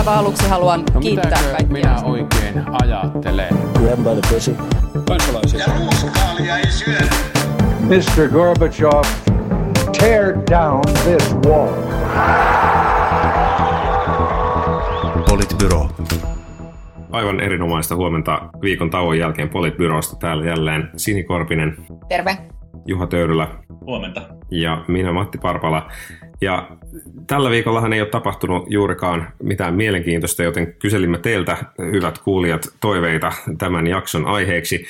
aivan aluksi haluan No kiittää kaikkia. minä oikein ajattelen? Grab by the pussy. kansalaisia. Ja ruuskaalia ei syödä. Mr. Gorbachev, tear down this wall. Politbyro. Aivan erinomaista huomenta viikon tauon jälkeen Politbyrosta. Täällä jälleen Sini Korpinen, Terve. Juha Töyrylä Huomenta. ja minä Matti Parpala. Ja tällä viikollahan ei ole tapahtunut juurikaan mitään mielenkiintoista, joten kyselimme teiltä, hyvät kuulijat, toiveita tämän jakson aiheeksi.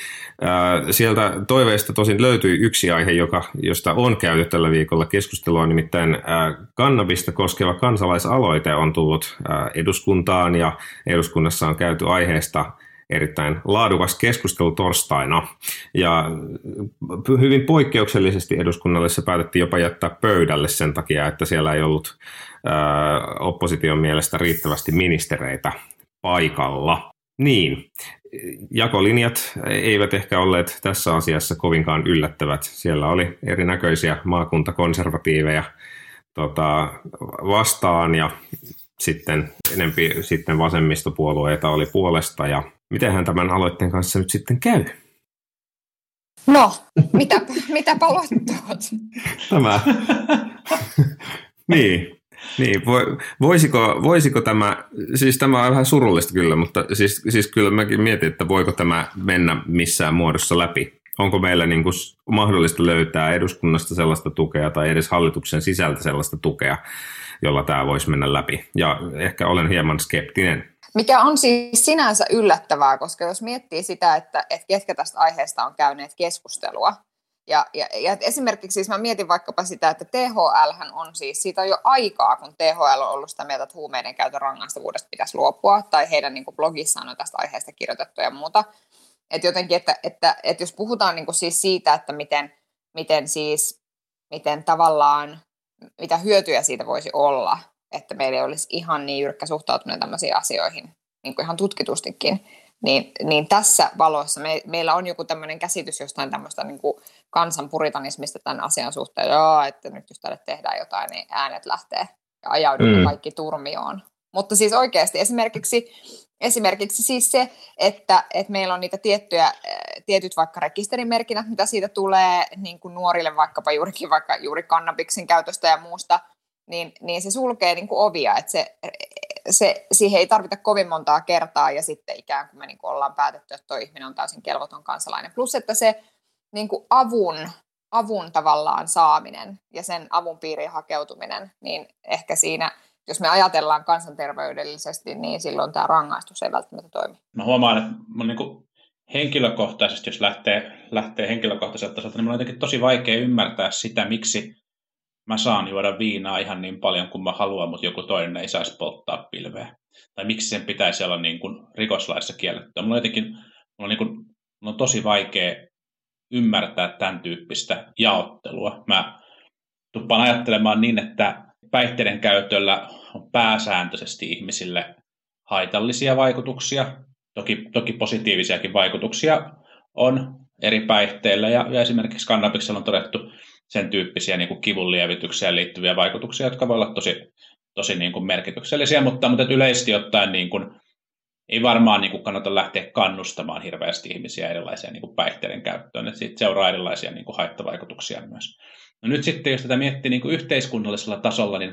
Sieltä toiveista tosin löytyi yksi aihe, joka, josta on käyty tällä viikolla keskustelua, nimittäin kannabista koskeva kansalaisaloite on tullut eduskuntaan ja eduskunnassa on käyty aiheesta erittäin laadukas keskustelu torstaina. Ja hyvin poikkeuksellisesti eduskunnalle se päätettiin jopa jättää pöydälle sen takia, että siellä ei ollut ää, opposition mielestä riittävästi ministereitä paikalla. Niin, jakolinjat eivät ehkä olleet tässä asiassa kovinkaan yllättävät. Siellä oli erinäköisiä maakuntakonservatiiveja tota, vastaan ja sitten enempi sitten vasemmistopuolueita oli puolesta ja mitenhän tämän aloitteen kanssa nyt sitten käy? No, mitä, mitäpä lottoot? Tämä. niin. Niin, vo- voisiko, voisiko tämä, siis tämä on vähän surullista kyllä, mutta siis, siis kyllä mäkin mietin, että voiko tämä mennä missään muodossa läpi. Onko meillä niin kuin mahdollista löytää eduskunnasta sellaista tukea tai edes hallituksen sisältä sellaista tukea, jolla tämä voisi mennä läpi. Ja ehkä olen hieman skeptinen. Mikä on siis sinänsä yllättävää, koska jos miettii sitä, että, että ketkä tästä aiheesta on käyneet keskustelua, ja, ja, ja esimerkiksi siis mä mietin vaikkapa sitä, että THL on siis, siitä on jo aikaa, kun THL on ollut sitä mieltä, että huumeiden käytön rangaistavuudesta pitäisi luopua, tai heidän niin kuin, blogissaan on tästä aiheesta kirjoitettu ja muuta. Että jotenkin, että, että, että jos puhutaan niin kuin siis siitä, että miten, miten siis, miten tavallaan, mitä hyötyjä siitä voisi olla, että meillä ei olisi ihan niin jyrkkä suhtautuminen tämmöisiin asioihin, niin kuin ihan tutkitustikin, niin, niin tässä valossa me, meillä on joku tämmöinen käsitys jostain tämmöistä niin kuin kansanpuritanismista tämän asian suhteen, Joo, että nyt jos tälle tehdään jotain, niin äänet lähtee ja ajaudumme mm. kaikki turmioon. Mutta siis oikeasti esimerkiksi, esimerkiksi siis se, että, että meillä on niitä tiettyjä, tietyt vaikka rekisterimerkinnät, mitä siitä tulee niin kuin nuorille vaikkapa juurikin vaikka juuri kannabiksen käytöstä ja muusta, niin, niin se sulkee niin kuin ovia, että se, se, siihen ei tarvita kovin montaa kertaa ja sitten ikään kuin me niin kuin ollaan päätetty, että tuo ihminen on täysin kelvoton kansalainen. Plus, että se niin kuin avun, avun tavallaan saaminen ja sen avun piiriin hakeutuminen, niin ehkä siinä, jos me ajatellaan kansanterveydellisesti, niin silloin tämä rangaistus ei välttämättä toimi. Mä huomaan, että mun niin henkilökohtaisesti, jos lähtee, lähtee henkilökohtaiselta tasolta, niin mun on jotenkin tosi vaikea ymmärtää sitä, miksi mä saan juoda viinaa ihan niin paljon kuin mä haluan, mutta joku toinen ei saisi polttaa pilveä. Tai miksi sen pitäisi olla niin kuin rikoslaissa kiellettyä. Mulla on jotenkin mulla on, niin kuin, mulla on tosi vaikea ymmärtää tämän tyyppistä jaottelua. Mä tuppaan ajattelemaan niin, että päihteiden käytöllä on pääsääntöisesti ihmisille haitallisia vaikutuksia. Toki, toki positiivisiakin vaikutuksia on eri päihteillä ja, ja esimerkiksi kannabiksella on todettu sen tyyppisiä niin kuin kivun lievitykseen liittyviä vaikutuksia, jotka voi olla tosi, tosi niin kuin merkityksellisiä, mutta, mutta yleisesti ottaen niin kuin, ei varmaan niin kuin kannata lähteä kannustamaan hirveästi ihmisiä erilaisia niin kuin päihteiden käyttöön, että siitä seuraa erilaisia niin kuin haittavaikutuksia myös. No nyt sitten, jos tätä miettii niin kuin yhteiskunnallisella tasolla, niin,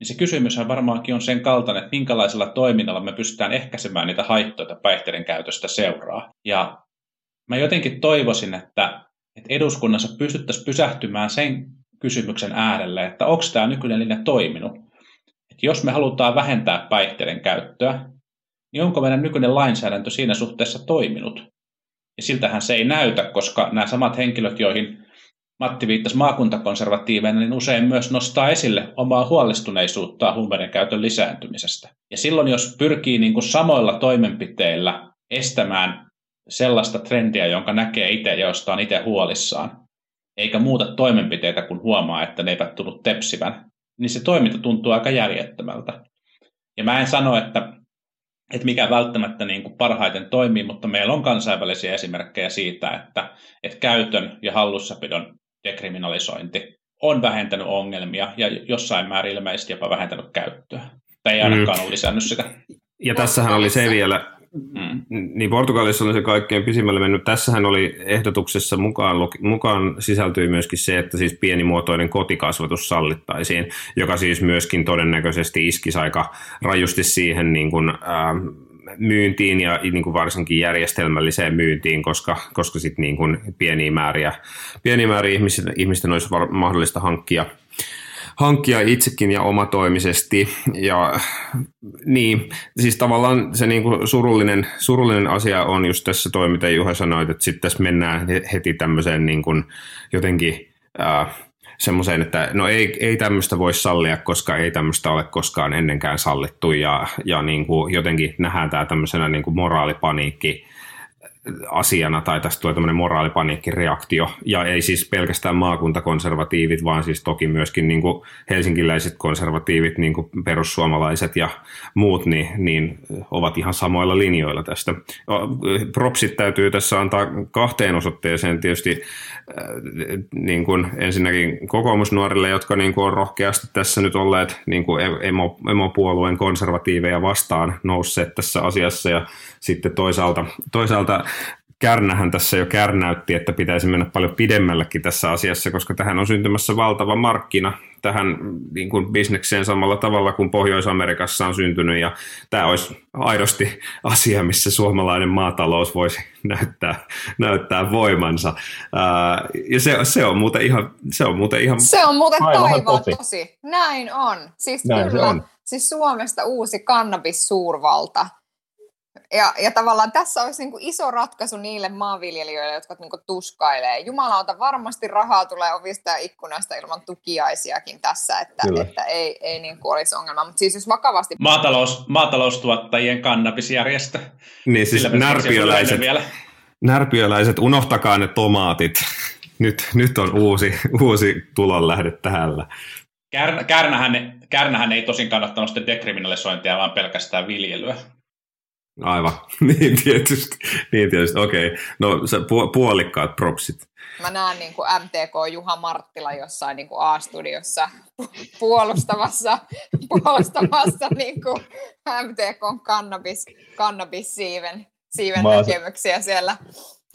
niin se kysymyshän varmaankin on sen kaltainen, että minkälaisella toiminnalla me pystytään ehkäisemään niitä haittoja päihteiden käytöstä seuraa. Ja mä jotenkin toivoisin, että, että eduskunnassa pystyttäisiin pysähtymään sen kysymyksen äärelle, että onko tämä nykyinen linja toiminut. Että jos me halutaan vähentää päihteiden käyttöä, niin onko meidän nykyinen lainsäädäntö siinä suhteessa toiminut? Ja siltähän se ei näytä, koska nämä samat henkilöt, joihin Matti viittasi maakuntakonservatiiveina, niin usein myös nostaa esille omaa huolestuneisuuttaan huumeiden käytön lisääntymisestä. Ja silloin, jos pyrkii niin kuin samoilla toimenpiteillä estämään sellaista trendiä, jonka näkee itse ja josta on itse huolissaan, eikä muuta toimenpiteitä, kun huomaa, että ne eivät tullut tepsivän, niin se toiminta tuntuu aika järjettömältä. Ja mä en sano, että, että mikä välttämättä niin kuin parhaiten toimii, mutta meillä on kansainvälisiä esimerkkejä siitä, että, että käytön ja hallussapidon dekriminalisointi on vähentänyt ongelmia ja jossain määrin ilmeisesti jopa vähentänyt käyttöä. Tai ei ainakaan mm. ole lisännyt sitä. Ja tässähän oli se vielä, Mm. Niin Portugalissa oli se kaikkein pisimmälle mennyt. Tässähän oli ehdotuksessa mukaan, mukaan sisältyi myöskin se, että siis pienimuotoinen kotikasvatus sallittaisiin, joka siis myöskin todennäköisesti iskisi aika rajusti siihen niin kuin, ää, myyntiin ja niin kuin varsinkin järjestelmälliseen myyntiin, koska, koska sit niin kuin pieniä määriä, pieniä määriä ihmisten, ihmisten olisi var, mahdollista hankkia – hankkia itsekin ja omatoimisesti. Ja niin, siis tavallaan se niin kuin surullinen, surullinen asia on just tässä toi, mitä Juha sanoit, että sitten tässä mennään heti tämmöiseen niin kuin jotenkin äh, semmoiseen, että no ei, ei tämmöistä voi sallia, koska ei tämmöistä ole koskaan ennenkään sallittu ja, ja niin kuin jotenkin nähdään tämä tämmöisenä niin kuin moraalipaniikki asiana tai tästä tulee tämmöinen moraalipaniikkireaktio ja ei siis pelkästään maakuntakonservatiivit, vaan siis toki myöskin niin kuin helsinkiläiset konservatiivit, niin kuin perussuomalaiset ja muut, niin, niin ovat ihan samoilla linjoilla tästä. Propsit täytyy tässä antaa kahteen osoitteeseen tietysti niin kuin ensinnäkin kokoomusnuorille, jotka niin kuin on rohkeasti tässä nyt olleet niin kuin emo, emopuolueen konservatiiveja vastaan nousseet tässä asiassa ja sitten toisaalta, toisaalta Kärnähän tässä jo kärnäytti, että pitäisi mennä paljon pidemmällekin tässä asiassa, koska tähän on syntymässä valtava markkina tähän niin kuin bisnekseen samalla tavalla kuin Pohjois-Amerikassa on syntynyt, ja tämä olisi aidosti asia, missä suomalainen maatalous voisi näyttää, näyttää voimansa. Ää, ja se, se, on muuten ihan... Se on muuten, ihan se on muuten taivaan tosi. tosi. Näin on. Siis Näin kyllä, on. siis Suomesta uusi kannabis-suurvalta ja, ja tavallaan tässä olisi niin kuin iso ratkaisu niille maanviljelijöille, jotka niin kuin tuskailee. Jumalauta, varmasti rahaa tulee ovista ja ikkunasta ilman tukiaisiakin tässä, että, että ei, ei niin kuin olisi ongelma. Mutta siis jos vakavasti... Maatalous, maataloustuottajien kannabisjärjestö. Niin siis närpiöläiset, närpiöläiset, unohtakaa ne tomaatit. Nyt, nyt on uusi, uusi tulonlähde tähän. Kärnähän, Kärnähän ei tosin kannattanut sitten dekriminalisointia, vaan pelkästään viljelyä. Aivan, niin tietysti. Niin tietysti, okei. Okay. No se pu- puolikkaat propsit. Mä näen niin kuin MTK Juha Marttila jossain niin kuin A-studiossa puolustamassa, puolustamassa niin kuin MTK kannabis, kannabis-siiven siiven näkemyksiä siellä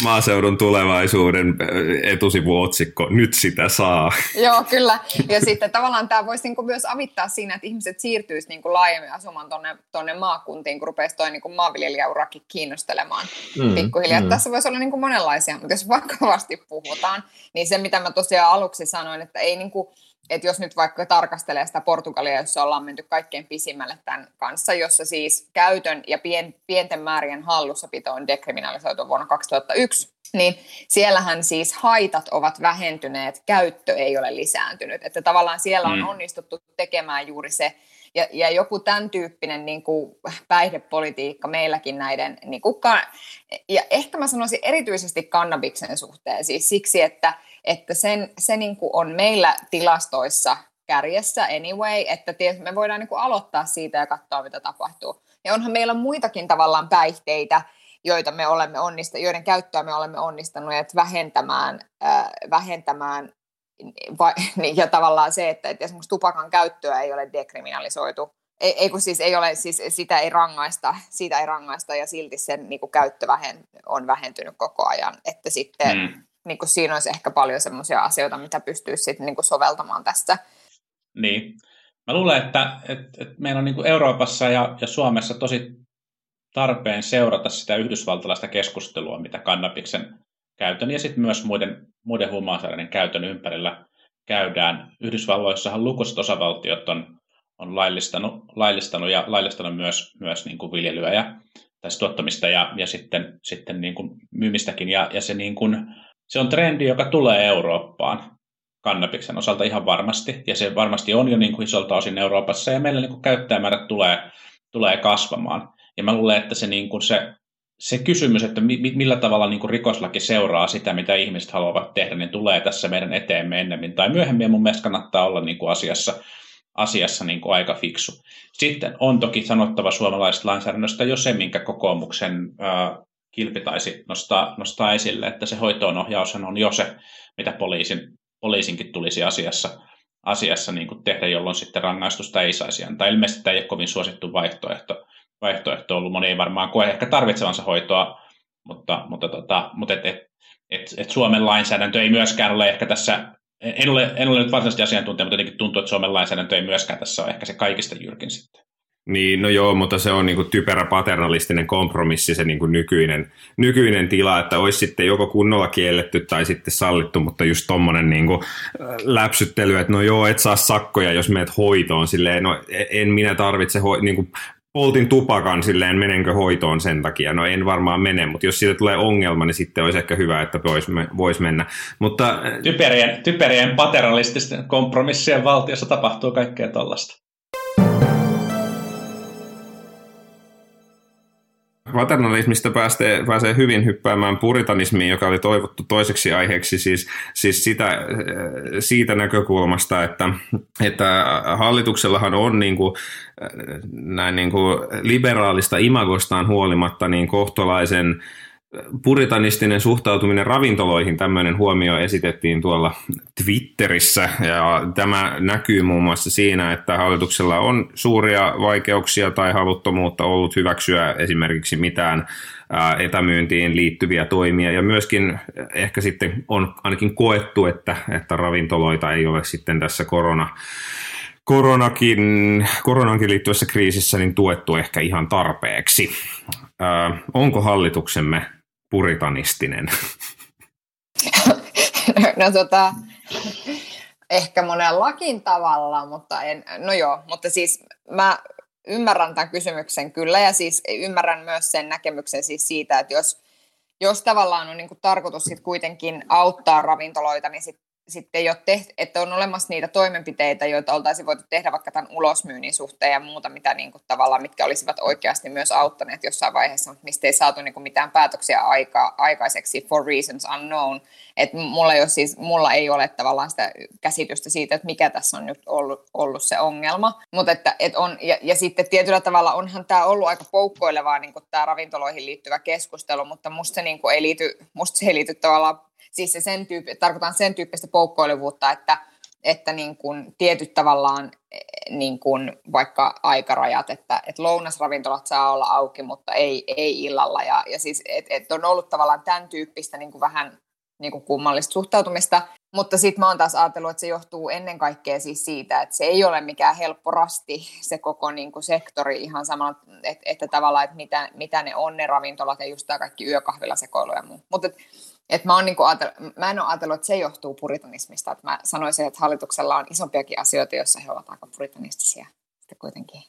maaseudun tulevaisuuden etusivuotsikko, nyt sitä saa. Joo, kyllä. Ja sitten tavallaan tämä voisi niinku myös avittaa siinä, että ihmiset siirtyisivät niinku laajemmin asumaan tuonne tonne maakuntiin, kun rupeaisi tuo niinku maanviljelijäurakin kiinnostelemaan mm, pikkuhiljaa. Mm. Tässä voisi olla niinku monenlaisia, mutta jos vakavasti puhutaan, niin se mitä mä tosiaan aluksi sanoin, että ei niinku, että jos nyt vaikka tarkastelee sitä Portugalia, jossa ollaan menty kaikkein pisimmälle tämän kanssa, jossa siis käytön ja pien, pienten määrien hallussapito on dekriminalisoitu vuonna 2001, niin siellähän siis haitat ovat vähentyneet, käyttö ei ole lisääntynyt. Että tavallaan siellä on mm. onnistuttu tekemään juuri se, ja, ja joku tämän tyyppinen niin kuin päihdepolitiikka meilläkin näiden, niin kuin, ja ehkä mä sanoisin erityisesti kannabiksen suhteen, siis siksi, että että sen, se niin kuin on meillä tilastoissa kärjessä anyway, että me voidaan niin kuin aloittaa siitä ja katsoa, mitä tapahtuu. Ja onhan meillä muitakin tavallaan päihteitä, joita me olemme onnista, joiden käyttöä me olemme onnistuneet vähentämään, äh, vähentämään niin, ja tavallaan se, että, että esimerkiksi tupakan käyttöä ei ole dekriminalisoitu, ei, ei kun siis ei ole, siis sitä ei rangaista, siitä ei rangaista ja silti sen niin kuin käyttö vähen, on vähentynyt koko ajan, että sitten mm niin kuin siinä olisi ehkä paljon semmoisia asioita, mitä pystyy sitten niin kuin soveltamaan tässä. Niin. Mä luulen, että, että, että meillä on niin kuin Euroopassa ja, ja Suomessa tosi tarpeen seurata sitä yhdysvaltalaista keskustelua, mitä kannabiksen käytön ja sitten myös muiden, muiden huumausaineiden käytön ympärillä käydään. Yhdysvalloissahan lukuiset osavaltiot on, on laillistanut, laillistanut ja laillistanut myös, myös niin kuin viljelyä ja tässä tuottamista ja, ja sitten, sitten niin kuin myymistäkin. Ja, ja se niin kuin, se on trendi, joka tulee Eurooppaan kannabiksen osalta ihan varmasti, ja se varmasti on jo niin kuin isolta osin Euroopassa, ja meillä niin kuin käyttäjämäärät tulee, tulee kasvamaan. Ja mä luulen, että se, niin kuin se, se kysymys, että mi, millä tavalla niin kuin rikoslaki seuraa sitä, mitä ihmiset haluavat tehdä, niin tulee tässä meidän eteemme ennemmin tai myöhemmin, ja mun mielestä kannattaa olla niin kuin asiassa, asiassa niin kuin aika fiksu. Sitten on toki sanottava suomalaisesta lainsäädännöstä jo se, minkä kokoomuksen Kilpi taisi nostaa, nostaa esille, että se hoitoonohjaus on jo se, mitä poliisin, poliisinkin tulisi asiassa, asiassa niin kuin tehdä, jolloin sitten rangaistusta ei saisi antaa. Ilmeisesti tämä ei ole kovin suosittu vaihtoehto, vaihtoehto ollut. Moni ei varmaan koe ehkä tarvitsevansa hoitoa, mutta, mutta, tota, mutta et, et, et, et Suomen lainsäädäntö ei myöskään ole ehkä tässä, en ole, en ole nyt varsinaisesti asiantuntija, mutta jotenkin tuntuu, että Suomen lainsäädäntö ei myöskään tässä ole ehkä se kaikista jyrkin sitten. Niin, no joo, mutta se on niinku typerä paternalistinen kompromissi se niinku nykyinen, nykyinen tila, että olisi sitten joko kunnolla kielletty tai sitten sallittu, mutta just tommonen niinku läpsyttely, että no joo, et saa sakkoja, jos meet hoitoon, silleen, no en minä tarvitse ho- niinku poltin tupakan silleen, menenkö hoitoon sen takia? No en varmaan mene, mutta jos siitä tulee ongelma, niin sitten olisi ehkä hyvä, että voisi vois mennä. Mutta, typerien, typerien paternalististen kompromissien valtiossa tapahtuu kaikkea tollasta. Paternalismista pääsee, pääsee hyvin hyppäämään puritanismiin, joka oli toivottu toiseksi aiheeksi, siis, siis sitä, siitä näkökulmasta, että, että hallituksellahan on niin kuin, näin niin kuin liberaalista imagostaan huolimatta niin kohtolaisen puritanistinen suhtautuminen ravintoloihin, tämmöinen huomio esitettiin tuolla Twitterissä ja tämä näkyy muun muassa siinä, että hallituksella on suuria vaikeuksia tai haluttomuutta ollut hyväksyä esimerkiksi mitään etämyyntiin liittyviä toimia ja myöskin ehkä sitten on ainakin koettu, että, että ravintoloita ei ole sitten tässä korona koronakin, koronankin liittyvässä kriisissä niin tuettu ehkä ihan tarpeeksi. Ö, onko hallituksemme puritanistinen? no tota, ehkä monellakin tavalla, mutta en, no joo, mutta siis mä ymmärrän tämän kysymyksen kyllä ja siis ymmärrän myös sen näkemyksen siis siitä, että jos, jos tavallaan on niin kuin tarkoitus sit kuitenkin auttaa ravintoloita, niin sit sitten ole tehty, että on olemassa niitä toimenpiteitä, joita oltaisiin voitu tehdä vaikka tämän ulosmyynnin suhteen ja muuta, mitä niin kuin tavallaan, mitkä olisivat oikeasti myös auttaneet jossain vaiheessa, mutta mistä ei saatu niin kuin mitään päätöksiä aika, aikaiseksi for reasons unknown. Et mulla, siis, mulla ei ole tavallaan sitä käsitystä siitä, että mikä tässä on nyt ollut, ollut se ongelma. Mut että, et on, ja, ja, sitten tietyllä tavalla onhan tämä ollut aika poukkoilevaa niin tämä ravintoloihin liittyvä keskustelu, mutta musta se, niin kuin ei liity, musta se ei liity tavallaan siis se sen tyyppi, tarkoitan sen tyyppistä poukkoilevuutta, että, että niin kuin tietyt tavallaan eh, niin kuin vaikka aikarajat, että, että lounasravintolat saa olla auki, mutta ei, ei illalla. Ja, ja siis, että et on ollut tavallaan tämän tyyppistä niin kuin vähän niin kuin kummallista suhtautumista. Mutta sitten mä oon taas ajatellut, että se johtuu ennen kaikkea siis siitä, että se ei ole mikään helppo rasti se koko niin kuin sektori ihan samalla, että, että tavallaan, että mitä, mitä ne on ne ravintolat ja just tämä kaikki yökahvilasekoilu ja muu. Mutta et mä, niinku ajatellut, mä en ole ajatellut, että se johtuu puritanismista. Että mä sanoisin, että hallituksella on isompiakin asioita, joissa he ovat aika puritanistisia kuitenkin.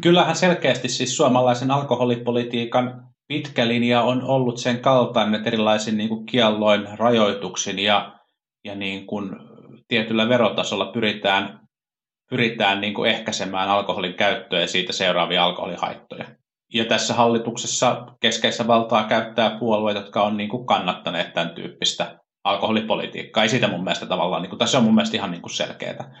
Kyllähän selkeästi siis suomalaisen alkoholipolitiikan pitkä linja on ollut sen kaltainen, että erilaisin niin kuin kielloin, rajoituksin ja, ja niin kuin tietyllä verotasolla pyritään, pyritään niin kuin ehkäisemään alkoholin käyttöä ja siitä seuraavia alkoholihaittoja ja tässä hallituksessa keskeistä valtaa käyttää puolueet, jotka on niin kuin kannattaneet tämän tyyppistä alkoholipolitiikkaa. Ei siitä mun mielestä tavallaan, niin kuin, tässä on mun mielestä ihan niin kuin selkeää.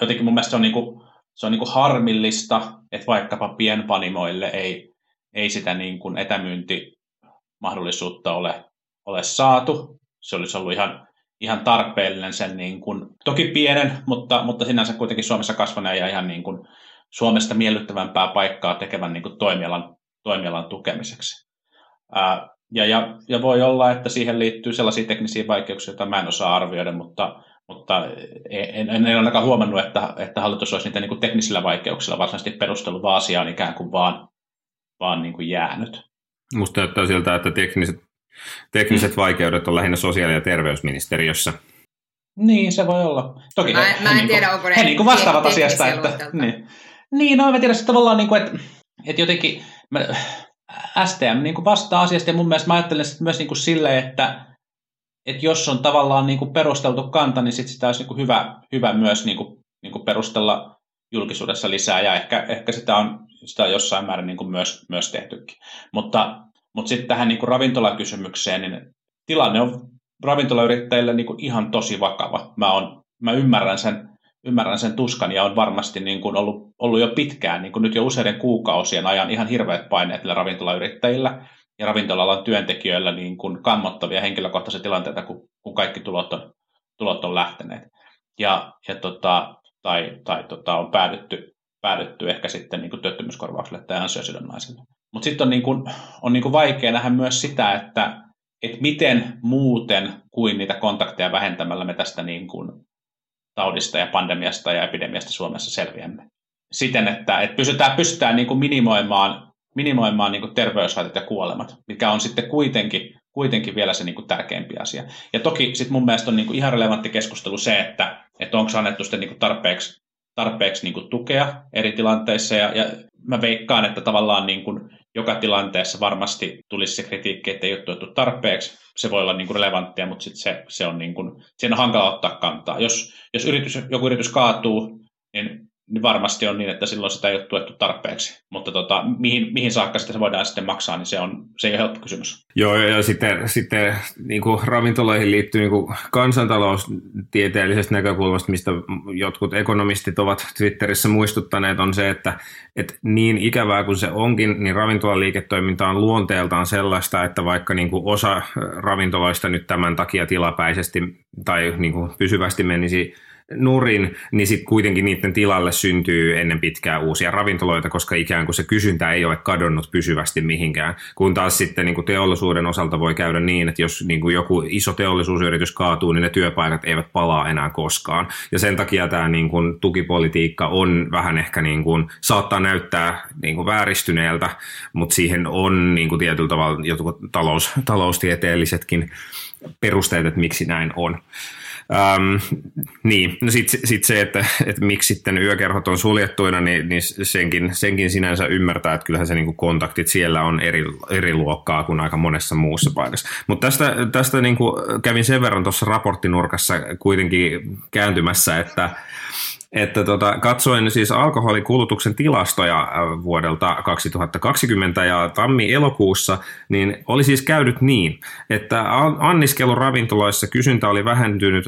Jotenkin mun mielestä se on, niin kuin, se on niin kuin harmillista, että vaikkapa pienpanimoille ei, ei sitä niin kuin etämyyntimahdollisuutta ole, ole saatu. Se olisi ollut ihan, ihan tarpeellinen sen, niin kuin, toki pienen, mutta, mutta sinänsä kuitenkin Suomessa kasvaneen ja ihan niin kuin, Suomesta miellyttävämpää paikkaa tekevän niin kuin toimialan, toimialan tukemiseksi. Ää, ja, ja, ja voi olla, että siihen liittyy sellaisia teknisiä vaikeuksia, joita mä en osaa arvioida, mutta, mutta en, en, en ainakaan huomannut, että, että hallitus olisi niitä niin kuin teknisillä vaikeuksilla varsinaisesti perustellut, vaan asia on ikään kuin vaan, vaan niin kuin jäänyt. Musta näyttää siltä, että tekniset, tekniset vaikeudet on lähinnä sosiaali- ja terveysministeriössä. Niin, se voi olla. Toki mä, he, mä en he, tiedä, niin onko ne he niin vastaavat asiasta. Että, niin. Niin, no en tiedä se tavallaan, niin kuin, että, että jotenkin mä, STM niin kuin vastaa asiasta ja mun mielestä mä ajattelen sitä myös niin kuin silleen, että, että jos on tavallaan niin kuin perusteltu kanta, niin sit sitä olisi niin kuin hyvä, hyvä myös niin kuin, niin kuin perustella julkisuudessa lisää ja ehkä, ehkä sitä, on, sitä on jossain määrin niin kuin myös, myös tehtykin. Mutta, mutta sitten tähän niin kuin ravintolakysymykseen, niin tilanne on ravintolayrittäjille niin kuin ihan tosi vakava. Mä, on, mä ymmärrän sen ymmärrän sen tuskan ja on varmasti niin kuin ollut, ollut jo pitkään, niin kuin nyt jo useiden kuukausien ajan ihan hirveät paineet niillä ravintolayrittäjillä ja ravintola työntekijöillä niin kuin kammottavia henkilökohtaisia tilanteita, kun, kun kaikki tulot on, tulot on lähteneet. ja, ja tota, tai, tai tota, on päädytty, päädytty ehkä sitten niin kuin työttömyyskorvaukselle tai ansiosidonnaiselle. Mutta sitten on, niin kuin, on niin kuin vaikea nähdä myös sitä, että, että miten muuten kuin niitä kontakteja vähentämällä me tästä niin kuin taudista ja pandemiasta ja epidemiasta Suomessa selviämme. Siten, että, että pystytään, pystytään niin kuin minimoimaan, minimoimaan niin kuin terveyshaitat ja kuolemat, mikä on sitten kuitenkin, kuitenkin vielä se niin kuin asia. Ja toki sitten mun mielestä on niin kuin ihan relevantti keskustelu se, että, että onko annettu sitten niin kuin tarpeeksi, tarpeeksi niin kuin tukea eri tilanteissa. Ja, ja mä veikkaan, että tavallaan niin kuin joka tilanteessa varmasti tulisi se kritiikki, että ei ole tuettu tarpeeksi. Se voi olla niin kuin relevanttia, mutta sit se, se on, niin kuin, siinä on hankala ottaa kantaa. Jos, jos yritys, joku yritys kaatuu, niin niin varmasti on niin, että silloin sitä ei ole tuettu tarpeeksi. Mutta tota, mihin, mihin saakka sitä se voidaan sitten maksaa, niin se, on, se ei ole helppo kysymys. Joo, ja sitten, sitten niin kuin ravintoloihin liittyy niin kuin kansantaloustieteellisestä näkökulmasta, mistä jotkut ekonomistit ovat Twitterissä muistuttaneet, on se, että, että niin ikävää kuin se onkin, niin ravintolaliiketoiminta on luonteeltaan sellaista, että vaikka niin kuin osa ravintoloista nyt tämän takia tilapäisesti tai niin kuin pysyvästi menisi nurin, niin sitten kuitenkin niiden tilalle syntyy ennen pitkää uusia ravintoloita, koska ikään kuin se kysyntä ei ole kadonnut pysyvästi mihinkään. Kun taas sitten niin kuin teollisuuden osalta voi käydä niin, että jos niin kuin joku iso teollisuusyritys kaatuu, niin ne työpaikat eivät palaa enää koskaan. Ja sen takia tämä niin kuin tukipolitiikka on vähän ehkä niin kuin, saattaa näyttää niin kuin vääristyneeltä, mutta siihen on niin kuin tietyllä tavalla jotkut talous, taloustieteellisetkin perusteet, että miksi näin on. Ähm, niin, no sitten sit se, että, että miksi sitten yökerhot on suljettuina, niin, niin senkin, senkin sinänsä ymmärtää, että kyllähän se niin kuin kontaktit siellä on eri, eri luokkaa kuin aika monessa muussa paikassa. Mutta tästä, tästä niin kuin kävin sen verran tuossa raporttinurkassa kuitenkin kääntymässä, että että tota, katsoin siis alkoholikulutuksen tilastoja äh, vuodelta 2020 ja tammi-elokuussa, niin oli siis käynyt niin, että anniskelun ravintoloissa kysyntä oli vähentynyt,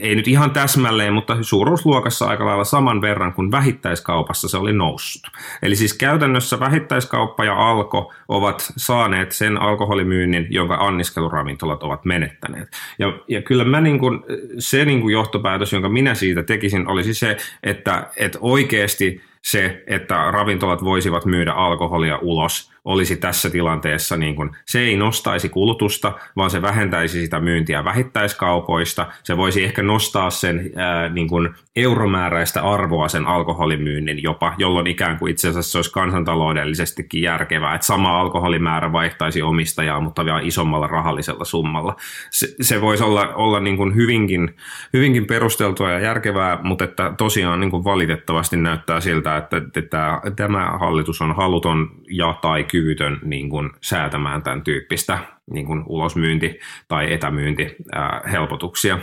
ei nyt ihan täsmälleen, mutta suuruusluokassa aika lailla saman verran kuin vähittäiskaupassa se oli noussut. Eli siis käytännössä vähittäiskauppa ja alko ovat saaneet sen alkoholimyynnin, jonka anniskeluravintolat ovat menettäneet. Ja, ja kyllä mä niin kuin, se niin kuin johtopäätös, jonka minä siitä tekisin, olisi se, että, että oikeasti se, että ravintolat voisivat myydä alkoholia ulos, olisi tässä tilanteessa, niin kuin, se ei nostaisi kulutusta, vaan se vähentäisi sitä myyntiä vähittäiskaupoista. Se voisi ehkä nostaa sen ää, niin kuin euromääräistä arvoa sen alkoholimyynnin jopa, jolloin ikään kuin itse asiassa se olisi kansantaloudellisestikin järkevää, että sama alkoholimäärä vaihtaisi omistajaa, mutta vielä isommalla rahallisella summalla. Se, se voisi olla, olla niin kuin hyvinkin, hyvinkin perusteltua ja järkevää, mutta että tosiaan niin kuin valitettavasti näyttää siltä, että, että tämä hallitus on haluton ja tai kyvytön niin kuin säätämään tämän tyyppistä niin kuin ulosmyynti- tai etämyyntihelpotuksia.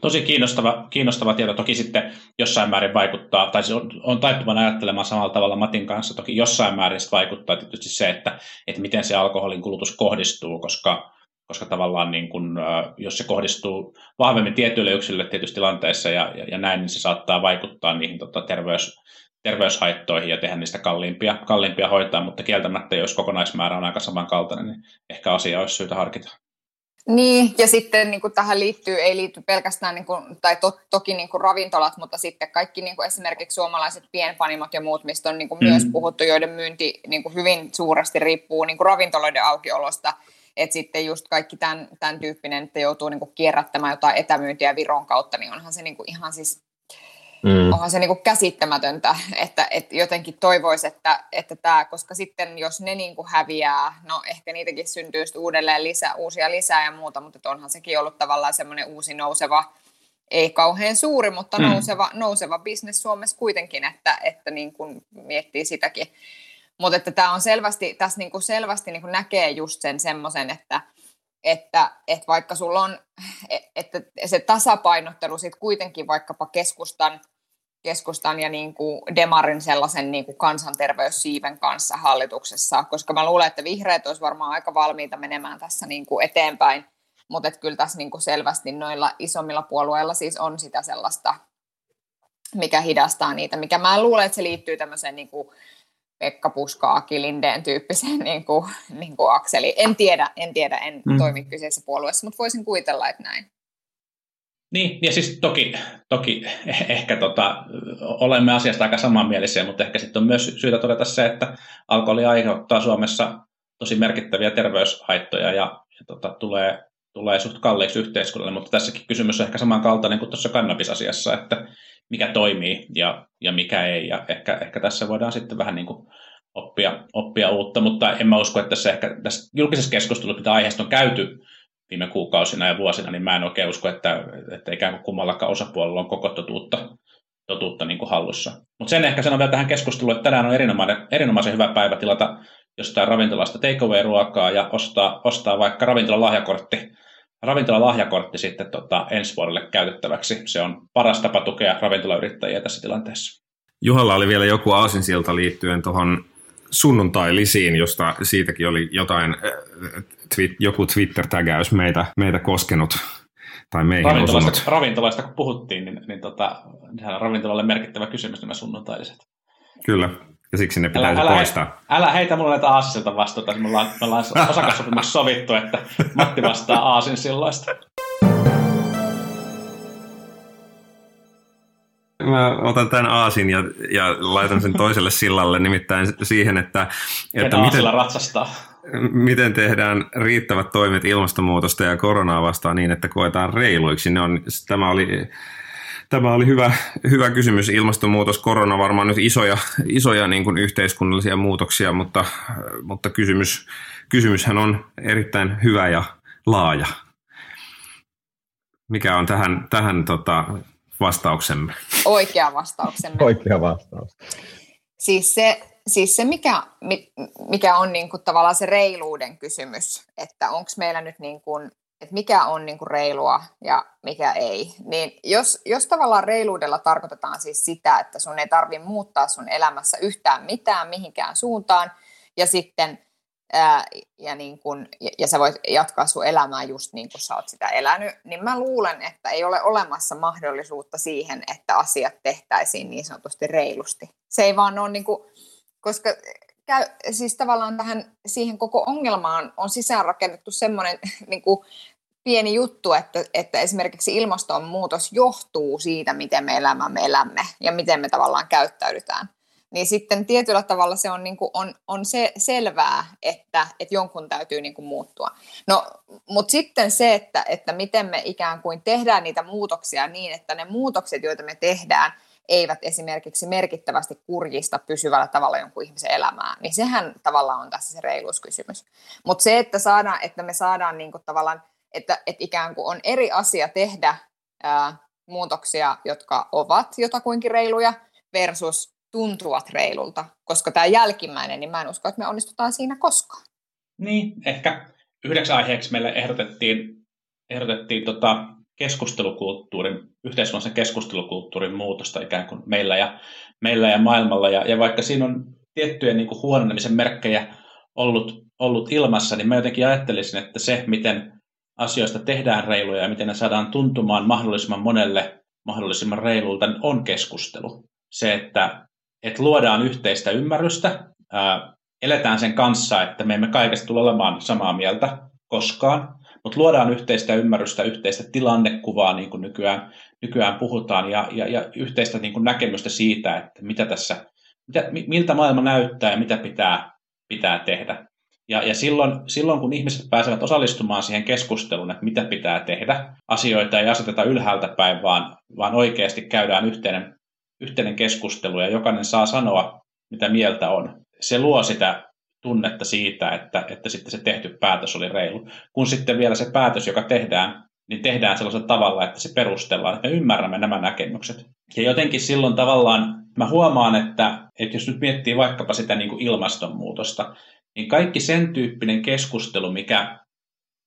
Tosi kiinnostava, kiinnostava tieto. Toki sitten jossain määrin vaikuttaa, tai se on, on taippuvan ajattelemaan samalla tavalla Matin kanssa. Toki jossain määrin vaikuttaa tietysti se, että, että miten se alkoholin kulutus kohdistuu, koska, koska tavallaan niin kun, jos se kohdistuu vahvemmin tietyille yksilöille tietyissä tilanteissa ja, ja, ja näin, niin se saattaa vaikuttaa niihin tota, terveys, terveyshaittoihin ja tehdä niistä kalliimpia, kalliimpia hoitaa, mutta kieltämättä, jos kokonaismäärä on aika samankaltainen, niin ehkä asia olisi syytä harkita. Niin, ja sitten niin kuin tähän liittyy, ei liity pelkästään, niin kuin, tai to, toki niin kuin ravintolat, mutta sitten kaikki niin kuin esimerkiksi suomalaiset pienpanimot ja muut, mistä on niin kuin mm. myös puhuttu, joiden myynti niin kuin hyvin suuresti riippuu niin kuin ravintoloiden aukiolosta, että sitten just kaikki tämän, tämän tyyppinen, että joutuu niin kuin kierrättämään jotain etämyyntiä Viron kautta, niin onhan se niin kuin ihan siis Mm. Onhan se niinku käsittämätöntä, että, että jotenkin toivoisi, että, että tämä, koska sitten jos ne niinku häviää, no ehkä niitäkin syntyy uudelleen lisää, uusia lisää ja muuta, mutta onhan sekin ollut tavallaan semmoinen uusi nouseva, ei kauhean suuri, mutta mm. nouseva, nouseva bisnes Suomessa kuitenkin, että, että niin kuin miettii sitäkin. Mutta että tämä on selvästi, tässä niin kuin selvästi niin kuin näkee just sen semmoisen, että, että, että vaikka sulla on, e, että se tasapainottelu sitten kuitenkin vaikkapa keskustan – keskustan ja niin kuin Demarin sellaisen niin kuin kansanterveyssiiven kanssa hallituksessa, koska mä luulen, että vihreät olisi varmaan aika valmiita menemään tässä niin kuin eteenpäin, mutta että kyllä tässä niin kuin selvästi noilla isommilla puolueilla siis on sitä sellaista, mikä hidastaa niitä, mikä mä luulen, että se liittyy tämmöiseen niin kuin Pekka Puska, Aki Lindeen tyyppiseen niin kuin, niin kuin akseli. En tiedä, en tiedä, en mm. toimi kyseisessä puolueessa, mutta voisin kuvitella, että näin. Niin, ja siis toki, toki ehkä tota, olemme asiasta aika samanmielisiä, mutta ehkä sitten on myös syytä todeta se, että alkoholi aiheuttaa Suomessa tosi merkittäviä terveyshaittoja ja, ja tota, tulee, tulee suht kalliiksi yhteiskunnalle, mutta tässäkin kysymys on ehkä samankaltainen kuin tuossa kannabisasiassa, että mikä toimii ja, ja mikä ei, ja ehkä, ehkä tässä voidaan sitten vähän niin kuin oppia, oppia uutta, mutta en mä usko, että tässä, ehkä, tässä julkisessa keskustelussa, mitä aiheesta on käyty viime kuukausina ja vuosina, niin mä en oikein usko, että, että ikään kuin kummallakaan osapuolella on koko totuutta, totuutta niin kuin hallussa. Mutta sen ehkä sanon vielä tähän keskusteluun, että tänään on erinomainen, erinomaisen hyvä päivä tilata jostain ravintolasta takeaway-ruokaa ja ostaa, ostaa vaikka ravintolalahjakortti, ravintolalahjakortti sitten tota, ensi vuodelle käytettäväksi. Se on paras tapa tukea ravintolayrittäjiä tässä tilanteessa. Juhalla oli vielä joku aasinsilta liittyen tuohon sunnuntai-lisiin, josta siitäkin oli jotain, tweet, joku Twitter-tägäys meitä, meitä koskenut tai meihin ravintolaista, osunut. ravintolaista kun puhuttiin, niin, niin tota, sehän on ravintolalle merkittävä kysymys nämä sunnuntailiset. Kyllä, ja siksi ne pitäisi älä, poistaa. Älä, älä heitä mulle näitä aasisilta vastuuta. Me ollaan, me ollaan osakassopimuksessa sovittu, että Matti vastaa aasin silloista. Mä otan tämän aasin ja, ja laitan sen toiselle sillalle, nimittäin siihen, että, että miten, ratsastaa. Miten tehdään riittävät toimet ilmastonmuutosta ja koronaa vastaan niin, että koetaan reiluiksi. Ne on, tämä oli, tämä oli hyvä, hyvä kysymys. Ilmastonmuutos, korona varmaan nyt isoja, isoja niin kuin yhteiskunnallisia muutoksia, mutta, mutta kysymys, kysymyshän on erittäin hyvä ja laaja. Mikä on tähän, tähän tota, vastauksemme? Oikea vastauksemme. Oikea vastaus. Siis se, siis se mikä, mikä on niin kuin tavallaan se reiluuden kysymys, että onko meillä nyt niin kuin, että mikä on niin kuin reilua ja mikä ei. Niin jos, jos tavallaan reiluudella tarkoitetaan siis sitä, että sun ei tarvitse muuttaa sun elämässä yhtään mitään mihinkään suuntaan, ja sitten ää, ja, niin kun, ja, ja sä voit jatkaa sun elämää just niin kuin sä oot sitä elänyt, niin mä luulen, että ei ole olemassa mahdollisuutta siihen, että asiat tehtäisiin niin sanotusti reilusti. Se ei vaan ole niin kuin, koska käy, siis tavallaan tähän, siihen koko ongelmaan on sisäänrakennettu semmoinen niin kuin, pieni juttu, että, että esimerkiksi ilmastonmuutos johtuu siitä, miten me elämämme elämme ja miten me tavallaan käyttäydytään niin sitten tietyllä tavalla se on, niin kuin, on, on se selvää, että, että jonkun täytyy niin kuin muuttua. No, mutta sitten se, että, että miten me ikään kuin tehdään niitä muutoksia niin, että ne muutokset, joita me tehdään, eivät esimerkiksi merkittävästi kurjista pysyvällä tavalla jonkun ihmisen elämää, niin sehän tavallaan on tässä se reiluuskysymys. Mutta se, että, saadaan, että me saadaan niin kuin tavallaan, että, että ikään kuin on eri asia tehdä ää, muutoksia, jotka ovat jotakuinkin reiluja, versus tuntuvat reilulta, koska tämä jälkimmäinen, niin mä en usko, että me onnistutaan siinä koskaan. Niin, ehkä yhdeksi aiheeksi meille ehdotettiin, ehdotettiin tota keskustelukulttuurin, yhteiskunnallisen keskustelukulttuurin muutosta ikään kuin meillä ja, meillä ja maailmalla. Ja, ja vaikka siinä on tiettyjä niin kuin huononemisen merkkejä ollut, ollut ilmassa, niin mä jotenkin ajattelisin, että se, miten asioista tehdään reiluja ja miten ne saadaan tuntumaan mahdollisimman monelle mahdollisimman reilulta, niin on keskustelu. Se, että että luodaan yhteistä ymmärrystä, ää, eletään sen kanssa, että me emme kaikesta tule olemaan samaa mieltä koskaan, mutta luodaan yhteistä ymmärrystä, yhteistä tilannekuvaa, niin kuin nykyään, nykyään puhutaan, ja, ja, ja yhteistä niin kuin näkemystä siitä, että mitä tässä, mitä, miltä maailma näyttää ja mitä pitää, pitää tehdä. Ja, ja silloin, silloin, kun ihmiset pääsevät osallistumaan siihen keskusteluun, että mitä pitää tehdä, asioita ei aseteta ylhäältä päin, vaan, vaan oikeasti käydään yhteinen yhteinen keskustelu ja jokainen saa sanoa, mitä mieltä on. Se luo sitä tunnetta siitä, että, että sitten se tehty päätös oli reilu. Kun sitten vielä se päätös, joka tehdään, niin tehdään sellaisella tavalla, että se perustellaan, että me ymmärrämme nämä näkemykset. Ja jotenkin silloin tavallaan mä huomaan, että, että jos nyt miettii vaikkapa sitä niin kuin ilmastonmuutosta, niin kaikki sen tyyppinen keskustelu, mikä,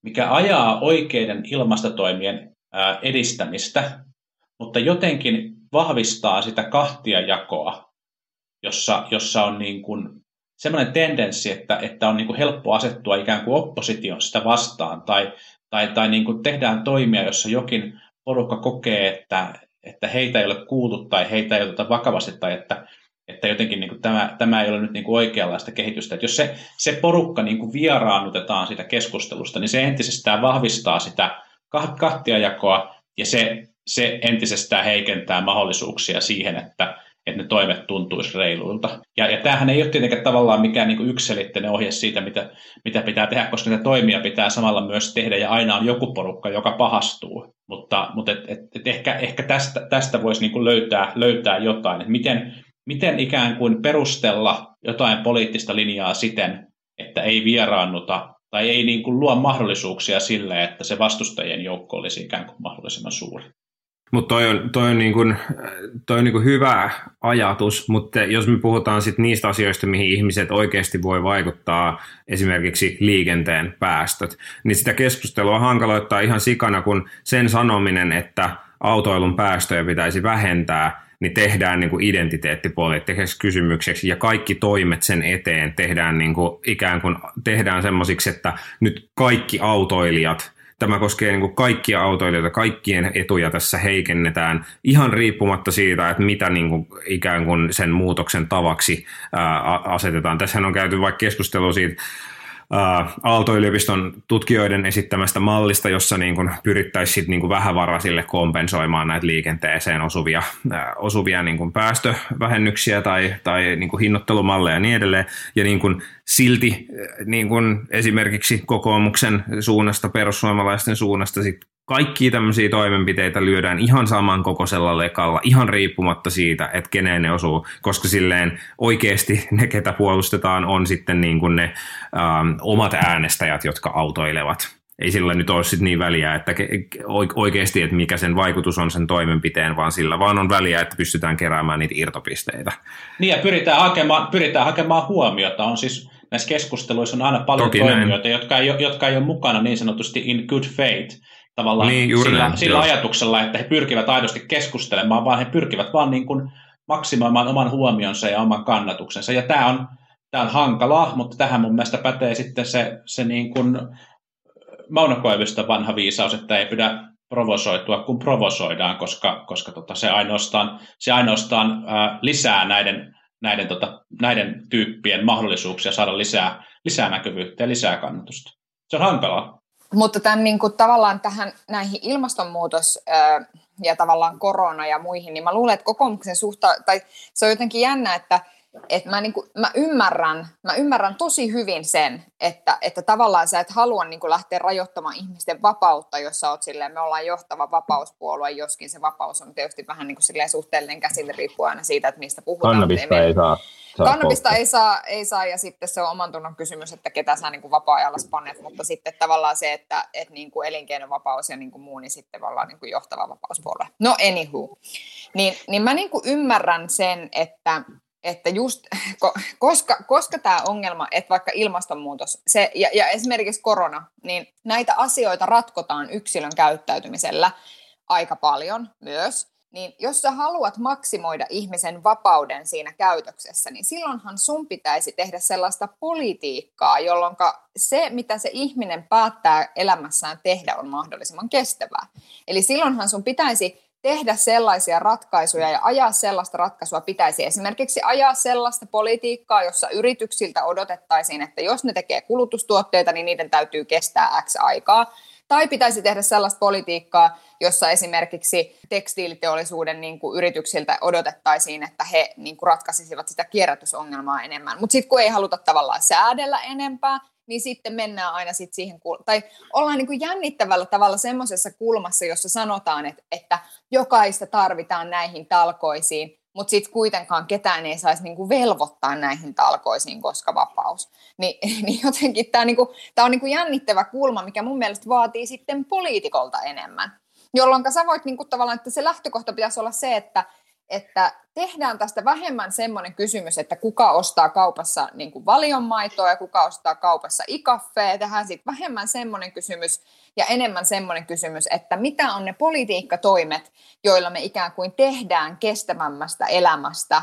mikä ajaa oikeiden ilmastotoimien edistämistä, mutta jotenkin vahvistaa sitä kahtiajakoa, jossa, jossa on niin kuin semmoinen tendenssi, että, että on niin kuin helppo asettua ikään kuin opposition sitä vastaan, tai, tai, tai niin kuin tehdään toimia, jossa jokin porukka kokee, että, että heitä ei ole kuultu tai heitä ei oteta vakavasti, tai että, että jotenkin niin kuin tämä, tämä ei ole nyt niin kuin oikeanlaista kehitystä. Että jos se, se porukka niin kuin vieraannutetaan siitä keskustelusta, niin se entisestään vahvistaa sitä kahtiajakoa, ja se se entisestään heikentää mahdollisuuksia siihen, että, että ne toimet tuntuisi reiluilta. Ja, ja tämähän ei ole tietenkään tavallaan mikään niin yksilitteinen ohje siitä, mitä, mitä pitää tehdä, koska niitä toimia pitää samalla myös tehdä, ja aina on joku porukka, joka pahastuu. Mutta, mutta et, et, et ehkä, ehkä tästä, tästä voisi niin löytää, löytää jotain, että miten, miten ikään kuin perustella jotain poliittista linjaa siten, että ei vieraannuta tai ei niin kuin luo mahdollisuuksia sille, että se vastustajien joukko olisi ikään kuin mahdollisimman suuri. Mutta toi on, toi on, niin kuin, toi on niin hyvä ajatus, mutta jos me puhutaan sit niistä asioista, mihin ihmiset oikeasti voi vaikuttaa, esimerkiksi liikenteen päästöt, niin sitä keskustelua hankaloittaa ihan sikana, kun sen sanominen, että autoilun päästöjä pitäisi vähentää, niin tehdään niin identiteettipoliittiseksi kysymykseksi ja kaikki toimet sen eteen tehdään niin kuin, ikään kuin tehdään semmoisiksi, että nyt kaikki autoilijat Tämä koskee niin kuin kaikkia autoilijoita, kaikkien etuja tässä heikennetään ihan riippumatta siitä, että mitä niin kuin ikään kuin sen muutoksen tavaksi ää, asetetaan. Tässähän on käyty vaikka keskustelua siitä, Aalto-yliopiston tutkijoiden esittämästä mallista, jossa niin kuin pyrittäisiin niin kuin vähävaraisille kompensoimaan näitä liikenteeseen osuvia, osuvia niin kuin päästövähennyksiä tai, tai niin kuin hinnoittelumalleja ja niin edelleen. Ja niin kuin silti niin kuin esimerkiksi kokoomuksen suunnasta, perussuomalaisten suunnasta sit kaikki tämmöisiä toimenpiteitä lyödään ihan samankokoisella lekalla, ihan riippumatta siitä, että keneen ne osuu, koska silleen oikeasti ne, ketä puolustetaan, on sitten niin kuin ne ähm, omat äänestäjät, jotka autoilevat. Ei sillä nyt ole sit niin väliä, että oikeasti, että mikä sen vaikutus on sen toimenpiteen, vaan sillä vaan on väliä, että pystytään keräämään niitä irtopisteitä. Niin ja pyritään hakemaan, pyritään hakemaan huomiota. On siis, näissä keskusteluissa on aina paljon Toki toimijoita, jotka ei, jotka ei ole mukana niin sanotusti in good faith, tavallaan niin, juuri sillä, näin, sillä ajatuksella, että he pyrkivät aidosti keskustelemaan, vaan he pyrkivät vaan niin kuin maksimoimaan oman huomionsa ja oman kannatuksensa. Ja tämä on, tämä on hankalaa, mutta tähän mun mielestä pätee sitten se, se niin kuin Mauno Koivisto vanha viisaus, että ei pidä provosoitua, kun provosoidaan, koska, koska tota, se ainoastaan, se ainoastaan ää, lisää näiden, näiden, tota, näiden tyyppien mahdollisuuksia saada lisää, lisää näkyvyyttä ja lisää kannatusta. Se on hankalaa. Mutta tämän, niin kuin, tavallaan tähän näihin ilmastonmuutos ja tavallaan korona ja muihin, niin mä luulen, että kokoomuksen suhta, tai se on jotenkin jännä, että, että mä, niin kuin, mä, ymmärrän, mä ymmärrän tosi hyvin sen, että, että tavallaan sä et halua niin kuin lähteä rajoittamaan ihmisten vapautta, jos sä oot silleen, me ollaan johtava vapauspuolue, joskin se vapaus on tietysti vähän niin kuin silleen suhteellinen käsille riippuen aina siitä, että mistä puhutaan. Kannabista ei saa Kannabista ei saa, ei saa, ja sitten se on oman tunnon kysymys, että ketä sä niin kuin vapaa-ajalla spannet, mutta sitten tavallaan se, että, että niin kuin elinkeinovapaus ja niin kuin muu, niin sitten ollaan niin kuin johtava vapauspuolue. No anywho. Niin, niin mä niin kuin ymmärrän sen, että, että just, koska, koska tämä ongelma, että vaikka ilmastonmuutos se, ja, ja esimerkiksi korona, niin näitä asioita ratkotaan yksilön käyttäytymisellä aika paljon myös, niin jos sä haluat maksimoida ihmisen vapauden siinä käytöksessä, niin silloinhan sun pitäisi tehdä sellaista politiikkaa, jolloin se, mitä se ihminen päättää elämässään tehdä, on mahdollisimman kestävää. Eli silloinhan sun pitäisi tehdä sellaisia ratkaisuja ja ajaa sellaista ratkaisua pitäisi esimerkiksi ajaa sellaista politiikkaa, jossa yrityksiltä odotettaisiin, että jos ne tekee kulutustuotteita, niin niiden täytyy kestää X aikaa. Tai pitäisi tehdä sellaista politiikkaa, jossa esimerkiksi tekstiiliteollisuuden niin kuin yrityksiltä odotettaisiin, että he niin kuin ratkaisisivat sitä kierrätysongelmaa enemmän. Mutta sitten kun ei haluta tavallaan säädellä enempää, niin sitten mennään aina sit siihen, tai ollaan niin kuin jännittävällä tavalla semmoisessa kulmassa, jossa sanotaan, että, että jokaista tarvitaan näihin talkoisiin, mutta sitten kuitenkaan ketään ei saisi niinku velvoittaa näihin talkoisiin, koska vapaus. Ni, niin jotenkin tämä niinku, on niinku jännittävä kulma, mikä mun mielestä vaatii sitten poliitikolta enemmän. Jolloin sä voit niinku tavallaan, että se lähtökohta pitäisi olla se, että että tehdään tästä vähemmän semmoinen kysymys, että kuka ostaa kaupassa niin kuin valionmaitoa ja kuka ostaa kaupassa ikaffeja. Tehdään sitten vähemmän semmoinen kysymys ja enemmän semmoinen kysymys, että mitä on ne politiikkatoimet, joilla me ikään kuin tehdään kestävämmästä elämästä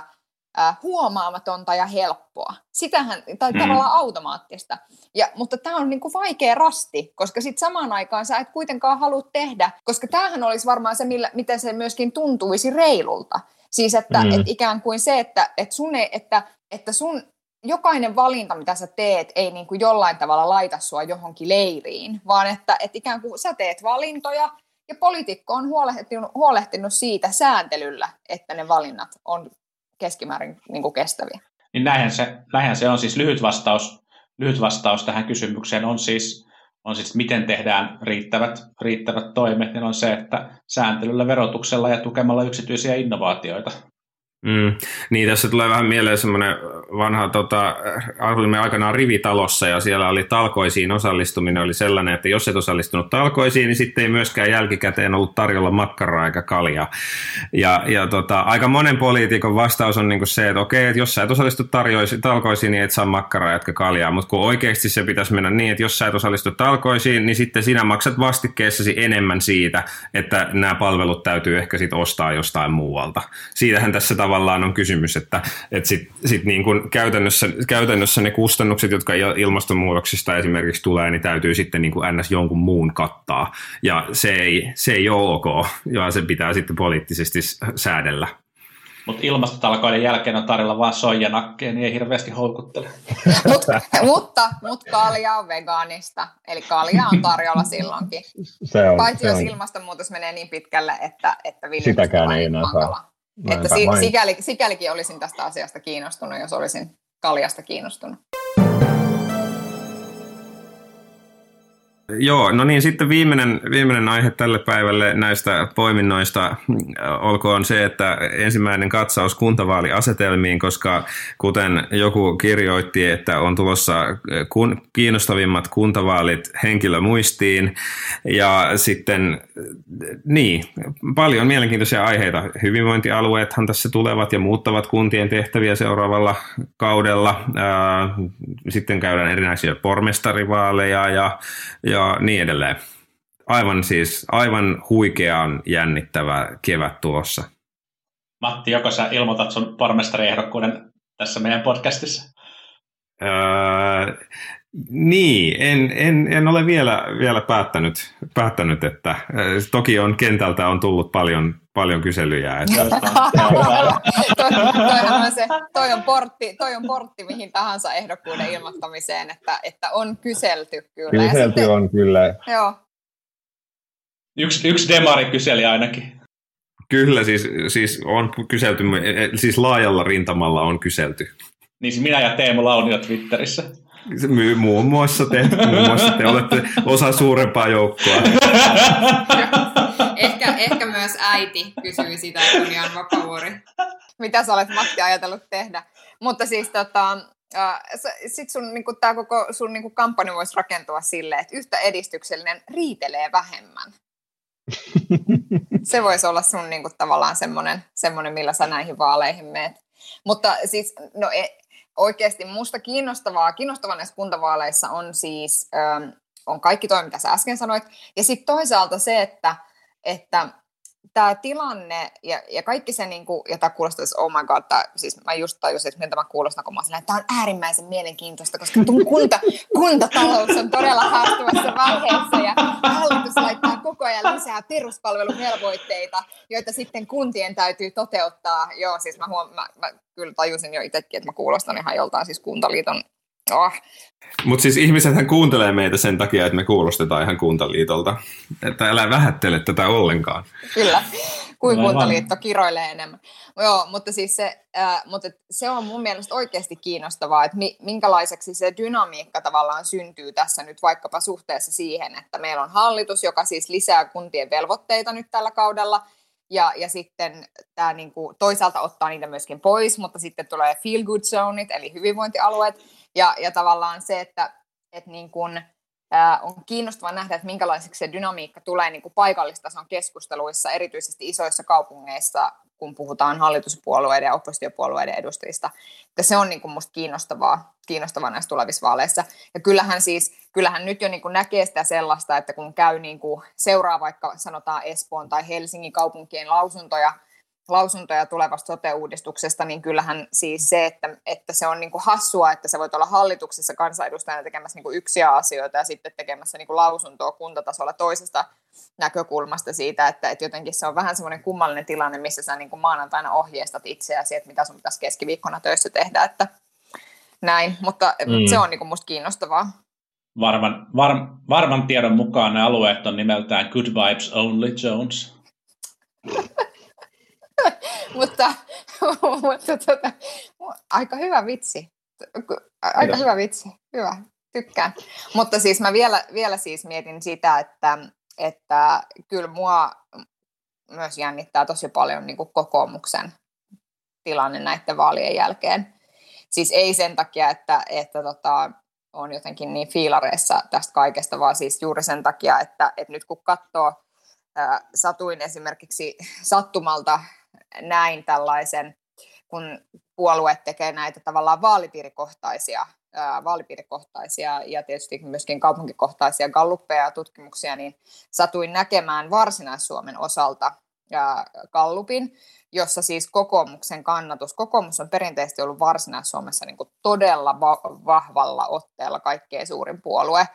äh, huomaamatonta ja helppoa. Sitähän, tai mm. tavallaan automaattista. Ja, mutta tämä on niinku vaikea rasti, koska sitten samaan aikaan sä et kuitenkaan halua tehdä, koska tämähän olisi varmaan se, millä, miten se myöskin tuntuisi reilulta. Siis että mm. et ikään kuin se, että et sun, ei, että, että sun jokainen valinta, mitä sä teet, ei niin kuin jollain tavalla laita sua johonkin leiriin, vaan että et ikään kuin sä teet valintoja ja poliitikko on huolehtinut, huolehtinut siitä sääntelyllä, että ne valinnat on keskimäärin niin kuin kestäviä. Niin näinhän se, näinhän se on siis lyhyt vastaus, lyhyt vastaus tähän kysymykseen on siis, on siis miten tehdään riittävät, riittävät toimet, niin on se, että sääntelyllä, verotuksella ja tukemalla yksityisiä innovaatioita. Mm. Niin, tässä tulee vähän mieleen semmoinen vanha, tota, asuimme aikanaan rivitalossa ja siellä oli talkoisiin osallistuminen oli sellainen, että jos et osallistunut talkoisiin, niin sitten ei myöskään jälkikäteen ollut tarjolla makkaraa eikä kaljaa. Ja, ja tota, aika monen poliitikon vastaus on niinku se, että okei, että jos sä et osallistu tarjoisi, talkoisiin, niin et saa makkaraa eikä kaljaa, mutta kun oikeasti se pitäisi mennä niin, että jos sä et osallistu talkoisiin, niin sitten sinä maksat vastikkeessasi enemmän siitä, että nämä palvelut täytyy ehkä sitten ostaa jostain muualta. Siitähän tässä tavallaan tavallaan on kysymys, että, että sit, sit niin kuin käytännössä, käytännössä ne kustannukset, jotka ilmastonmuutoksista esimerkiksi tulee, niin täytyy sitten niin kuin ns. jonkun muun kattaa. Ja se ei, se ei ole ok, ja se pitää sitten poliittisesti säädellä. Mutta ilmastotalkoiden jälkeen on tarjolla vain soijanakkeen, niin ei hirveästi houkuttele. Mut, mutta, mutta kalja on vegaanista, eli kalja on tarjolla silloinkin. Se on, Paitsi se jos on. ilmastonmuutos menee niin pitkälle, että, että Sitäkään ei enää saa. Että si- sikäli, sikälikin olisin tästä asiasta kiinnostunut, jos olisin kaljasta kiinnostunut. Joo, no niin, sitten viimeinen, viimeinen aihe tälle päivälle näistä poiminnoista äh, olkoon se, että ensimmäinen katsaus kuntavaaliasetelmiin, koska kuten joku kirjoitti, että on tulossa äh, kun, kiinnostavimmat kuntavaalit henkilömuistiin ja sitten äh, niin, paljon mielenkiintoisia aiheita. Hyvinvointialueethan tässä tulevat ja muuttavat kuntien tehtäviä seuraavalla kaudella. Sitten käydään erinäisiä pormestarivaaleja ja, ja niin edelleen. Aivan siis, aivan huikean jännittävä kevät tulossa. Matti, joko sä ilmoitat sun pormestariehdokkuuden tässä meidän podcastissa? Öö, niin, en, en, en ole vielä, vielä päättänyt, päättänyt, että toki on kentältä on tullut paljon, paljon kyselyjä. Että... toi, on se, toi, on portti, toi on portti mihin tahansa ehdokkuuden ilmoittamiseen, että, että on kyselty kyllä. Kyselty sitten, on kyllä. Joo. Yksi, yksi demari kyseli ainakin. Kyllä, siis, siis on kyselty, siis laajalla rintamalla on kyselty. Niin minä ja Teemu Launio Twitterissä. Muun muassa te, muun muassa te olette osa suurempaa joukkoa. ehkä, ehkä myös äiti kysyi sitä, että on Vapavuori. Mitä sä olet Matti ajatellut tehdä? Mutta siis tota, sitten sun, niinku, tää koko sun niinku, kampanja voisi rakentua silleen, että yhtä edistyksellinen riitelee vähemmän. Se voisi olla sun niinku, tavallaan semmoinen, semmoinen, millä sä näihin vaaleihin meet. Mutta siis, no e, oikeasti musta kiinnostavaa, kiinnostavaa näissä kuntavaaleissa on siis, on kaikki toi, mitä sä äsken sanoit, ja sitten toisaalta se, että, että tämä tilanne ja, ja kaikki se, niin kuin, ja tämä kuulostaa, oh my god, tää, siis mä just tajusin, että miltä mä kuulostan, kun mä sanoin, että tämä on äärimmäisen mielenkiintoista, koska kunta, kuntatalous on todella haastuvassa vaiheessa ja hallitus laittaa koko ajan lisää peruspalveluvelvoitteita, joita sitten kuntien täytyy toteuttaa. Joo, siis mä, huom- mä, mä kyllä tajusin jo itsekin, että mä kuulostan ihan joltain siis kuntaliiton Oh. Mutta siis ihmisethän kuuntelee meitä sen takia, että me kuulostetaan ihan kuntaliitolta. Että älä vähättele tätä ollenkaan. Kyllä, kuin kuntaliitto kiroilee enemmän. Joo, mutta siis se, äh, mutta se on mun mielestä oikeasti kiinnostavaa, että mi, minkälaiseksi se dynamiikka tavallaan syntyy tässä nyt vaikkapa suhteessa siihen, että meillä on hallitus, joka siis lisää kuntien velvoitteita nyt tällä kaudella, ja, ja sitten tämä niinku toisaalta ottaa niitä myöskin pois, mutta sitten tulee feel good zoneit, eli hyvinvointialueet, ja, ja tavallaan se, että, että niin kun, ää, on kiinnostavaa nähdä, että minkälaiseksi se dynamiikka tulee niin kuin paikallistason keskusteluissa, erityisesti isoissa kaupungeissa, kun puhutaan hallituspuolueiden ja oppositiopuolueiden edustajista. Että se on niin kuin musta kiinnostavaa, kiinnostavaa näissä tulevissa vaaleissa. Ja kyllähän siis, kyllähän nyt jo niin kuin näkee sitä sellaista, että kun käy niin kuin seuraa vaikka sanotaan Espoon tai Helsingin kaupunkien lausuntoja, lausuntoja tulevasta sote-uudistuksesta, niin kyllähän siis se, että, että se on niin kuin hassua, että sä voit olla hallituksessa kansanedustajana tekemässä niin kuin yksiä asioita ja sitten tekemässä niin kuin lausuntoa kuntatasolla toisesta näkökulmasta siitä, että, että jotenkin se on vähän semmoinen kummallinen tilanne, missä sä niin kuin maanantaina ohjeistat itseäsi, että mitä sun pitäisi keskiviikkona töissä tehdä, että näin, mutta mm. se on niin kuin musta kiinnostavaa. varman, var, varman tiedon mukaan ne alueet on nimeltään Good Vibes Only Jones. mutta, mutta tota, aika hyvä vitsi. Aika Kiitos. hyvä vitsi. Hyvä. Tykkään. Mutta siis mä vielä, vielä siis mietin sitä, että, että kyllä mua myös jännittää tosi paljon niin kuin kokoomuksen tilanne näiden vaalien jälkeen. Siis ei sen takia, että, että tota, on jotenkin niin fiilareissa tästä kaikesta, vaan siis juuri sen takia, että, että nyt kun katsoo, ää, satuin esimerkiksi sattumalta näin tällaisen, kun puolue tekee näitä tavallaan vaalipiirikohtaisia, ää, vaalipiirikohtaisia ja tietysti myöskin kaupunkikohtaisia galluppeja ja tutkimuksia, niin satuin näkemään Varsinais-Suomen osalta ää, gallupin, jossa siis kokoomuksen kannatus, kokoomus on perinteisesti ollut Varsinais-Suomessa niin kuin todella va- vahvalla otteella kaikkein suurin puolue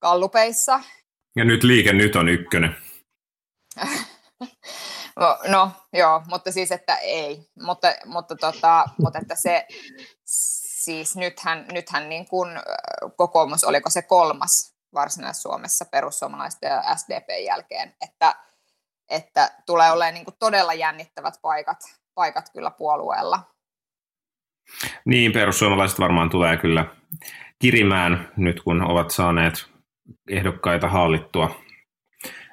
gallupeissa, Ja nyt liike nyt on ykkönen. No, no joo, mutta siis, että ei. Mutta, mutta, tota, mutta että se, siis nythän, nythän niin kuin kokoomus, oliko se kolmas Varsinais-Suomessa perussuomalaisten ja SDP jälkeen, että, että tulee olemaan niin kuin todella jännittävät paikat, paikat kyllä puolueella. Niin, perussuomalaiset varmaan tulee kyllä kirimään nyt, kun ovat saaneet ehdokkaita hallittua.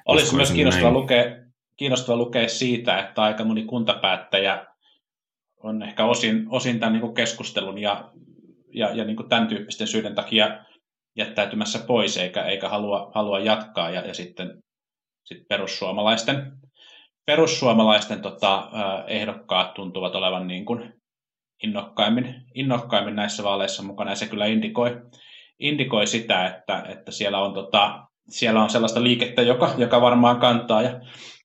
Olisi myös kiinnostava näin. lukea, kiinnostava lukea siitä, että aika moni kuntapäättäjä on ehkä osin, osin tämän niin keskustelun ja, ja, ja niin tämän tyyppisten syiden takia jättäytymässä pois eikä, eikä halua, halua jatkaa ja, ja sitten sit perussuomalaisten, perussuomalaisten tota, ehdokkaat tuntuvat olevan niin kuin innokkaimmin, innokkaimmin näissä vaaleissa mukana. Ja se kyllä indikoi, indikoi sitä, että, että siellä, on, tota, siellä on sellaista liikettä, joka, joka varmaan kantaa. Ja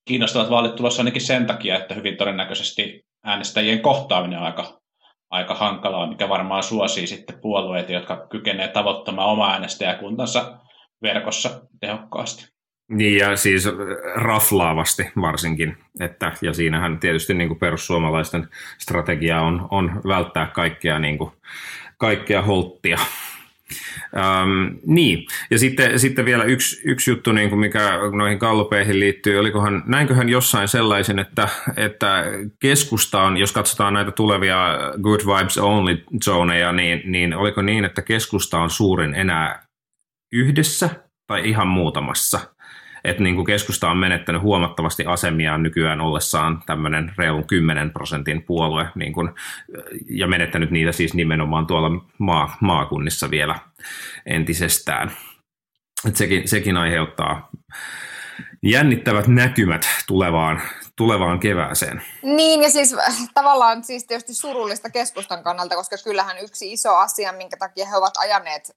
kiinnostavat vaalit tulossa ainakin sen takia, että hyvin todennäköisesti äänestäjien kohtaaminen on aika, aika hankalaa, mikä varmaan suosii sitten puolueita, jotka kykenee tavoittamaan oma äänestäjäkuntansa verkossa tehokkaasti. Niin ja siis raflaavasti varsinkin, että, ja siinähän tietysti niin kuin perussuomalaisten strategia on, on välttää kaikkea, niin kuin, kaikkea holttia. Ähm, niin, ja sitten, sitten vielä yksi, yksi juttu, niin kuin mikä noihin kallupeihin liittyy, olikohan, näinköhän jossain sellaisen, että, että keskusta on, jos katsotaan näitä tulevia Good Vibes Only zoneja, niin, niin oliko niin, että keskusta on suurin enää yhdessä tai ihan muutamassa? Että niin kuin keskusta on menettänyt huomattavasti asemiaan nykyään ollessaan tämmöinen reilun 10 prosentin puolue niin kuin, ja menettänyt niitä siis nimenomaan tuolla maa, maakunnissa vielä entisestään. Et sekin, sekin aiheuttaa jännittävät näkymät tulevaan, tulevaan kevääseen. Niin, ja siis äh, tavallaan siis tietysti surullista keskustan kannalta, koska kyllähän yksi iso asia, minkä takia he ovat ajaneet,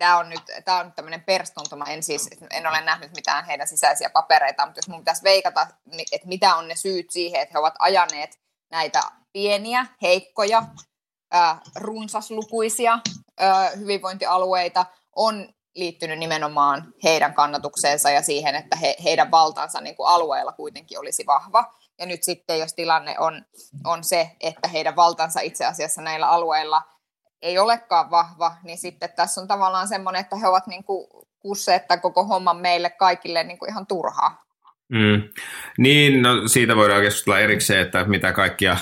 tämä on nyt, tämä on nyt tämmöinen perstuntuma, en siis, en ole nähnyt mitään heidän sisäisiä papereita, mutta jos mun pitäisi veikata, ni- että mitä on ne syyt siihen, että he ovat ajaneet näitä pieniä, heikkoja, runsaslukuisia hyvinvointialueita, on liittynyt nimenomaan heidän kannatukseensa ja siihen, että he, heidän valtansa niin kuin alueella kuitenkin olisi vahva. Ja nyt sitten, jos tilanne on, on se, että heidän valtansa itse asiassa näillä alueilla ei olekaan vahva, niin sitten tässä on tavallaan semmoinen, että he ovat niin kuin kusseet koko homman meille kaikille niin kuin ihan turhaa. Mm. Niin, no siitä voidaan keskustella erikseen, että mitä kaikkia,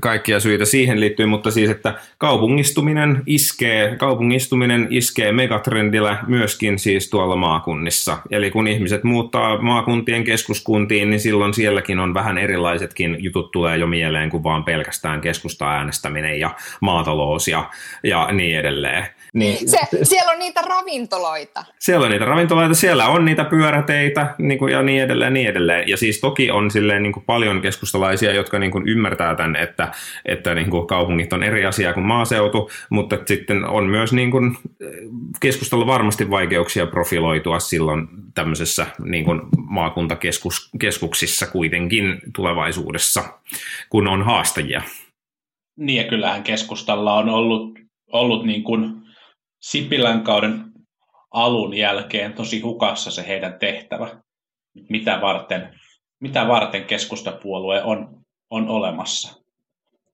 kaikkia syitä siihen liittyy, mutta siis, että kaupungistuminen iskee, kaupungistuminen iskee megatrendillä myöskin siis tuolla maakunnissa. Eli kun ihmiset muuttaa maakuntien keskuskuntiin, niin silloin sielläkin on vähän erilaisetkin jutut tulee jo mieleen kuin vaan pelkästään keskusta äänestäminen ja maatalous ja, ja niin edelleen. Niin, Se, siellä on niitä ravintoloita. Siellä on niitä ravintoloita, siellä on niitä pyöräteitä niin kuin, ja niin edelleen, niin edelleen. Ja siis toki on silleen niin kuin paljon keskustalaisia, jotka niin kuin ymmärtää tämän, että, että niin kuin kaupungit on eri asia kuin maaseutu, mutta sitten on myös niin kuin, keskustalla varmasti vaikeuksia profiloitua silloin tämmöisessä niin kuin maakuntakeskuksissa kuitenkin tulevaisuudessa, kun on haastajia. Niin ja kyllähän keskustalla on ollut, ollut niin kuin Sipilän kauden alun jälkeen tosi hukassa se heidän tehtävä, mitä varten, mitä varten keskustapuolue on, on olemassa.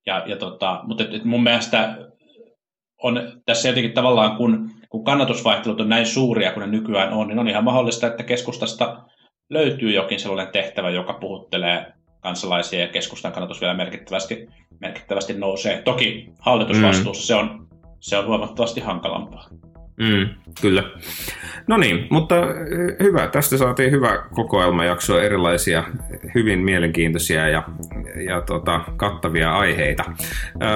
Ja, ja tota, mutta et, et mun mielestä on tässä jotenkin tavallaan, kun kun kannatusvaihtelut on näin suuria kuin ne nykyään on, niin on ihan mahdollista, että keskustasta löytyy jokin sellainen tehtävä, joka puhuttelee kansalaisia ja keskustan kannatus vielä merkittävästi, merkittävästi nousee. Toki hallitusvastuussa mm. se, on, se on huomattavasti hankalampaa. Mm, kyllä. No niin, mutta hyvä. Tästä saatiin hyvä kokoelmajakso, erilaisia hyvin mielenkiintoisia ja, ja tota, kattavia aiheita. Öö,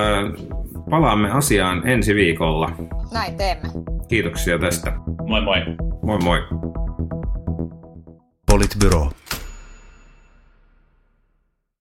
palaamme asiaan ensi viikolla. Näin teemme. Kiitoksia tästä. Moi moi. Moi moi. Politbyro.